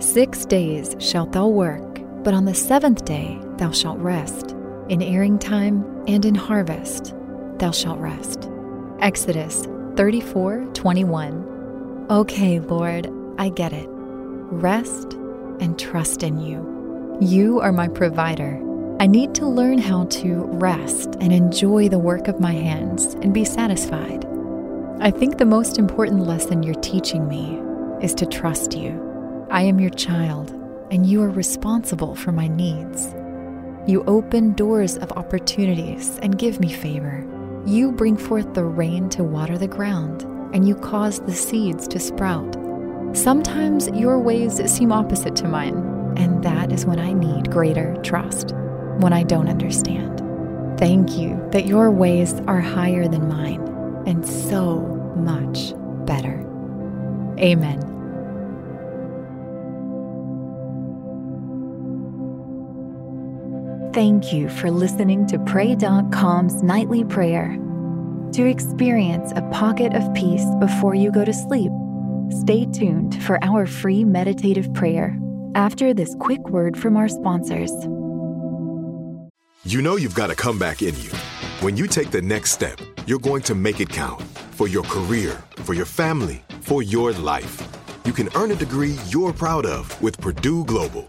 Six days shalt thou work, but on the seventh day thou shalt rest. In airing time and in harvest thou shalt rest. Exodus 34 21. Okay, Lord, I get it. Rest and trust in you. You are my provider. I need to learn how to rest and enjoy the work of my hands and be satisfied. I think the most important lesson you're teaching me is to trust you. I am your child, and you are responsible for my needs. You open doors of opportunities and give me favor. You bring forth the rain to water the ground, and you cause the seeds to sprout. Sometimes your ways seem opposite to mine, and that is when I need greater trust, when I don't understand. Thank you that your ways are higher than mine and so much better. Amen. Thank you for listening to Pray.com's nightly prayer. To experience a pocket of peace before you go to sleep, stay tuned for our free meditative prayer after this quick word from our sponsors. You know you've got a comeback in you. When you take the next step, you're going to make it count for your career, for your family, for your life. You can earn a degree you're proud of with Purdue Global.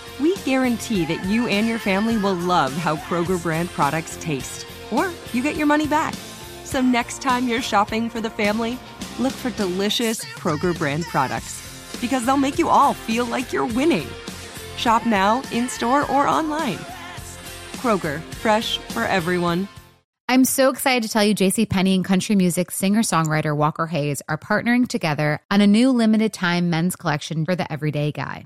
we guarantee that you and your family will love how Kroger brand products taste, or you get your money back. So next time you're shopping for the family, look for delicious Kroger brand products because they'll make you all feel like you're winning. Shop now, in store, or online. Kroger, fresh for everyone. I'm so excited to tell you JC Penney and country music singer-songwriter Walker Hayes are partnering together on a new limited time men's collection for the everyday guy.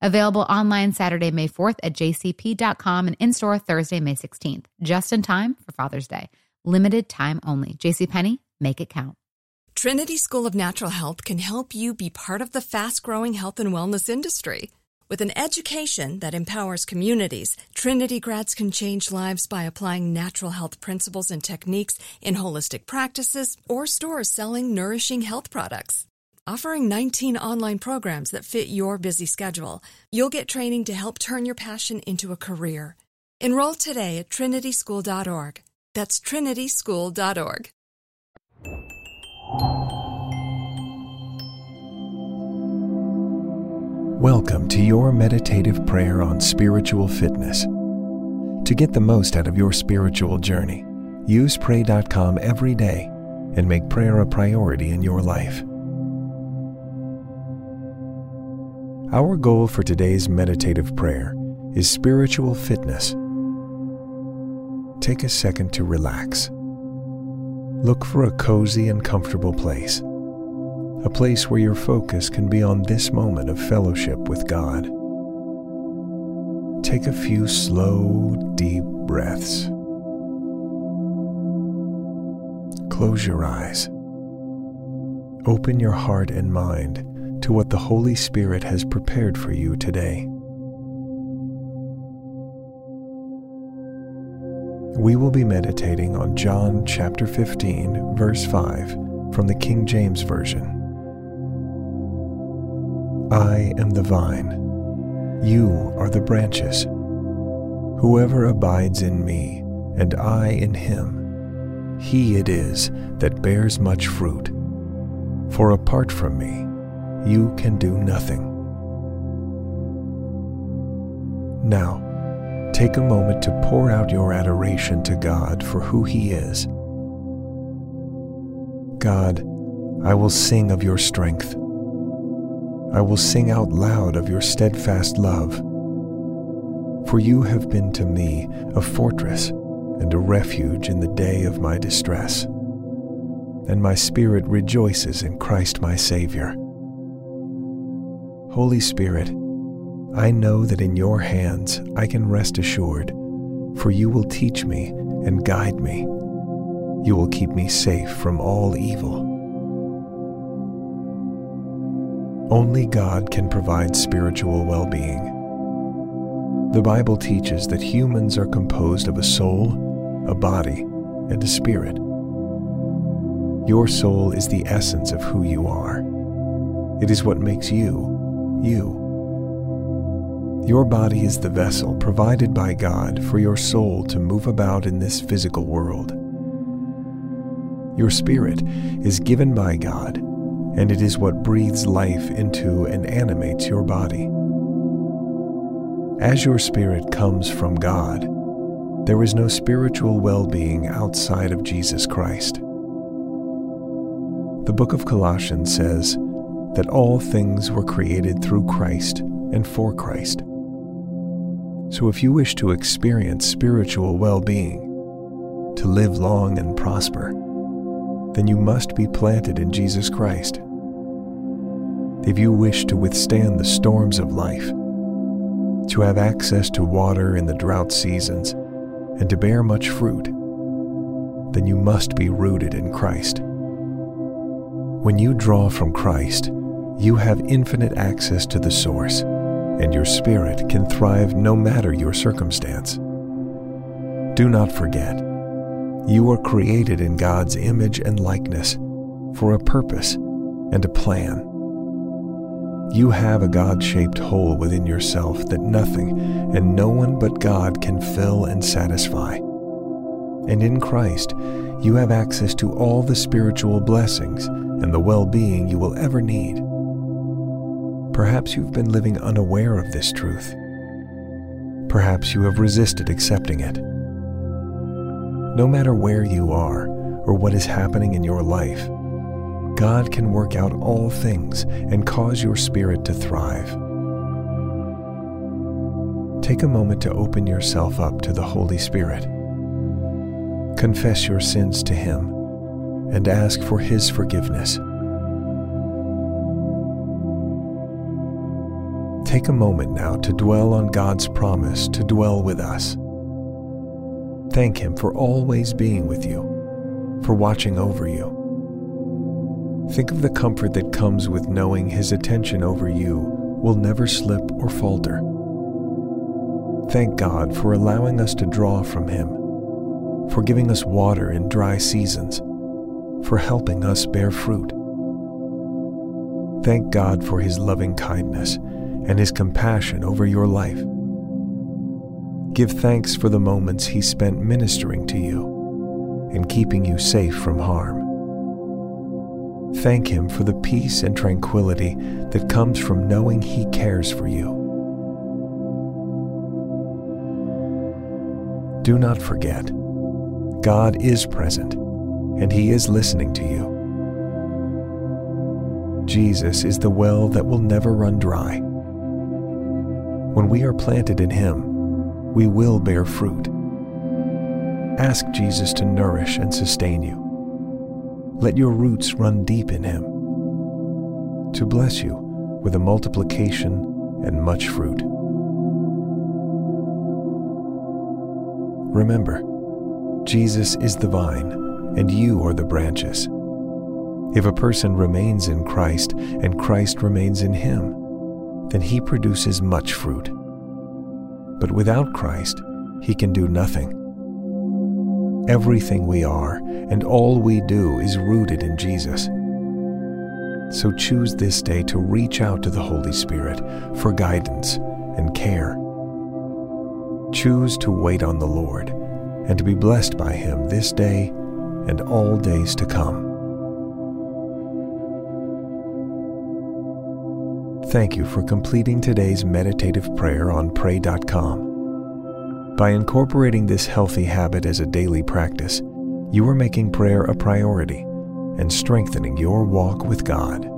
Available online Saturday, May 4th at jcp.com and in store Thursday, May 16th, just in time for Father's Day. Limited time only. JCPenney, make it count. Trinity School of Natural Health can help you be part of the fast growing health and wellness industry. With an education that empowers communities, Trinity grads can change lives by applying natural health principles and techniques in holistic practices or stores selling nourishing health products. Offering 19 online programs that fit your busy schedule, you'll get training to help turn your passion into a career. Enroll today at trinityschool.org. That's trinityschool.org. Welcome to your meditative prayer on spiritual fitness. To get the most out of your spiritual journey, use pray.com every day and make prayer a priority in your life. Our goal for today's meditative prayer is spiritual fitness. Take a second to relax. Look for a cozy and comfortable place a place where your focus can be on this moment of fellowship with God. Take a few slow, deep breaths. Close your eyes. Open your heart and mind to what the Holy Spirit has prepared for you today. We will be meditating on John chapter 15, verse 5 from the King James Version. I am the vine, you are the branches. Whoever abides in me, and I in him, he it is that bears much fruit. For apart from me, you can do nothing. Now, take a moment to pour out your adoration to God for who He is. God, I will sing of your strength. I will sing out loud of your steadfast love. For you have been to me a fortress and a refuge in the day of my distress. And my spirit rejoices in Christ my Savior. Holy Spirit, I know that in your hands I can rest assured, for you will teach me and guide me. You will keep me safe from all evil. Only God can provide spiritual well being. The Bible teaches that humans are composed of a soul, a body, and a spirit. Your soul is the essence of who you are. It is what makes you, you. Your body is the vessel provided by God for your soul to move about in this physical world. Your spirit is given by God and it is what breathes life into and animates your body. As your spirit comes from God, there is no spiritual well being outside of Jesus Christ. The book of Colossians says that all things were created through Christ and for Christ. So if you wish to experience spiritual well being, to live long and prosper, then you must be planted in Jesus Christ if you wish to withstand the storms of life, to have access to water in the drought seasons, and to bear much fruit, then you must be rooted in Christ. When you draw from Christ, you have infinite access to the source, and your spirit can thrive no matter your circumstance. Do not forget, you are created in God's image and likeness for a purpose and a plan. You have a God shaped hole within yourself that nothing and no one but God can fill and satisfy. And in Christ, you have access to all the spiritual blessings and the well being you will ever need. Perhaps you've been living unaware of this truth. Perhaps you have resisted accepting it. No matter where you are or what is happening in your life, God can work out all things and cause your spirit to thrive. Take a moment to open yourself up to the Holy Spirit. Confess your sins to Him and ask for His forgiveness. Take a moment now to dwell on God's promise to dwell with us. Thank Him for always being with you, for watching over you Think of the comfort that comes with knowing His attention over you will never slip or falter. Thank God for allowing us to draw from Him, for giving us water in dry seasons, for helping us bear fruit. Thank God for His loving kindness and His compassion over your life. Give thanks for the moments He spent ministering to you and keeping you safe from harm. Thank Him for the peace and tranquility that comes from knowing He cares for you. Do not forget, God is present and He is listening to you. Jesus is the well that will never run dry. When we are planted in Him, we will bear fruit. Ask Jesus to nourish and sustain you. Let your roots run deep in Him to bless you with a multiplication and much fruit. Remember, Jesus is the vine, and you are the branches. If a person remains in Christ and Christ remains in him, then he produces much fruit. But without Christ, he can do nothing. Everything we are and all we do is rooted in Jesus. So choose this day to reach out to the Holy Spirit for guidance and care. Choose to wait on the Lord and to be blessed by Him this day and all days to come. Thank you for completing today's meditative prayer on pray.com. By incorporating this healthy habit as a daily practice, you are making prayer a priority and strengthening your walk with God.